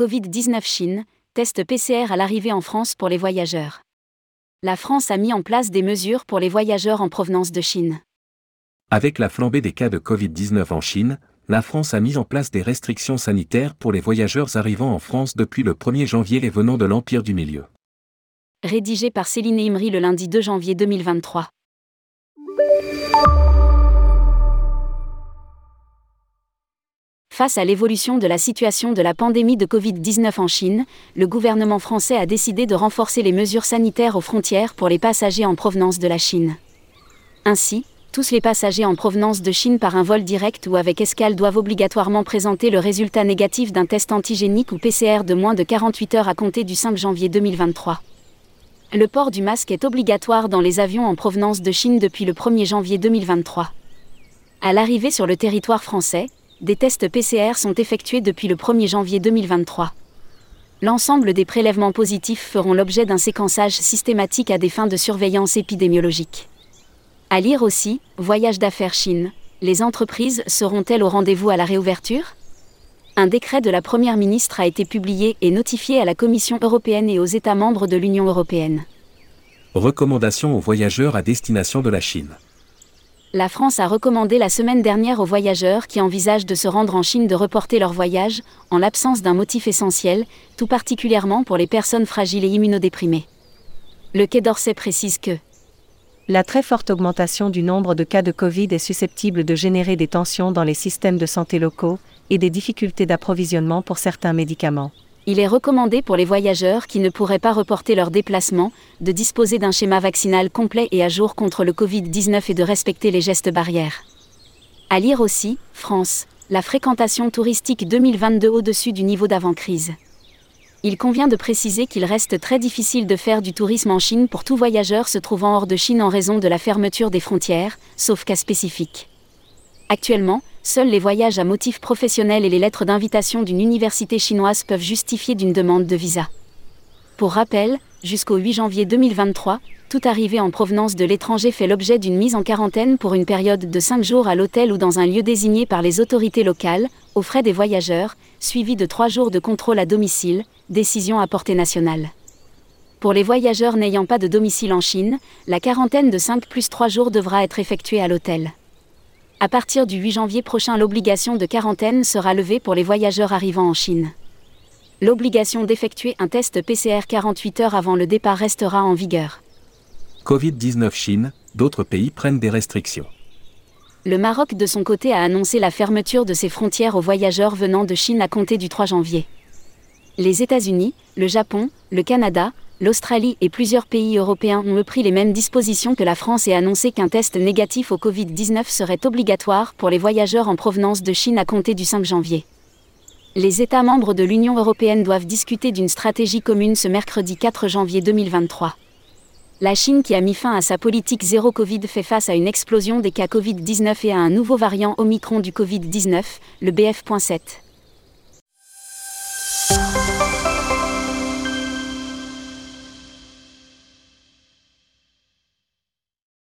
Covid-19 Chine, test PCR à l'arrivée en France pour les voyageurs. La France a mis en place des mesures pour les voyageurs en provenance de Chine. Avec la flambée des cas de Covid-19 en Chine, la France a mis en place des restrictions sanitaires pour les voyageurs arrivant en France depuis le 1er janvier et venant de l'Empire du Milieu. Rédigé par Céline Imri le lundi 2 janvier 2023. Face à l'évolution de la situation de la pandémie de Covid-19 en Chine, le gouvernement français a décidé de renforcer les mesures sanitaires aux frontières pour les passagers en provenance de la Chine. Ainsi, tous les passagers en provenance de Chine par un vol direct ou avec escale doivent obligatoirement présenter le résultat négatif d'un test antigénique ou PCR de moins de 48 heures à compter du 5 janvier 2023. Le port du masque est obligatoire dans les avions en provenance de Chine depuis le 1er janvier 2023. À l'arrivée sur le territoire français, des tests PCR sont effectués depuis le 1er janvier 2023. L'ensemble des prélèvements positifs feront l'objet d'un séquençage systématique à des fins de surveillance épidémiologique. À lire aussi, Voyage d'affaires Chine. Les entreprises seront-elles au rendez-vous à la réouverture? Un décret de la Première ministre a été publié et notifié à la Commission européenne et aux États membres de l'Union européenne. Recommandations aux voyageurs à destination de la Chine la France a recommandé la semaine dernière aux voyageurs qui envisagent de se rendre en Chine de reporter leur voyage, en l'absence d'un motif essentiel, tout particulièrement pour les personnes fragiles et immunodéprimées. Le Quai d'Orsay précise que la très forte augmentation du nombre de cas de Covid est susceptible de générer des tensions dans les systèmes de santé locaux et des difficultés d'approvisionnement pour certains médicaments il est recommandé pour les voyageurs qui ne pourraient pas reporter leur déplacement de disposer d'un schéma vaccinal complet et à jour contre le Covid-19 et de respecter les gestes barrières. À lire aussi, France, la fréquentation touristique 2022 au-dessus du niveau d'avant-crise. Il convient de préciser qu'il reste très difficile de faire du tourisme en Chine pour tout voyageur se trouvant hors de Chine en raison de la fermeture des frontières, sauf cas spécifiques. Actuellement, seuls les voyages à motif professionnel et les lettres d'invitation d'une université chinoise peuvent justifier d'une demande de visa. Pour rappel, jusqu'au 8 janvier 2023, toute arrivée en provenance de l'étranger fait l'objet d'une mise en quarantaine pour une période de 5 jours à l'hôtel ou dans un lieu désigné par les autorités locales, aux frais des voyageurs, suivi de 3 jours de contrôle à domicile, décision à portée nationale. Pour les voyageurs n'ayant pas de domicile en Chine, la quarantaine de 5 plus 3 jours devra être effectuée à l'hôtel. À partir du 8 janvier prochain, l'obligation de quarantaine sera levée pour les voyageurs arrivant en Chine. L'obligation d'effectuer un test PCR 48 heures avant le départ restera en vigueur. Covid-19 Chine, d'autres pays prennent des restrictions. Le Maroc de son côté a annoncé la fermeture de ses frontières aux voyageurs venant de Chine à compter du 3 janvier. Les États-Unis, le Japon, le Canada, l'Australie et plusieurs pays européens ont pris les mêmes dispositions que la France et annoncé qu'un test négatif au Covid-19 serait obligatoire pour les voyageurs en provenance de Chine à compter du 5 janvier. Les États membres de l'Union européenne doivent discuter d'une stratégie commune ce mercredi 4 janvier 2023. La Chine qui a mis fin à sa politique zéro Covid fait face à une explosion des cas Covid-19 et à un nouveau variant Omicron du Covid-19, le BF.7.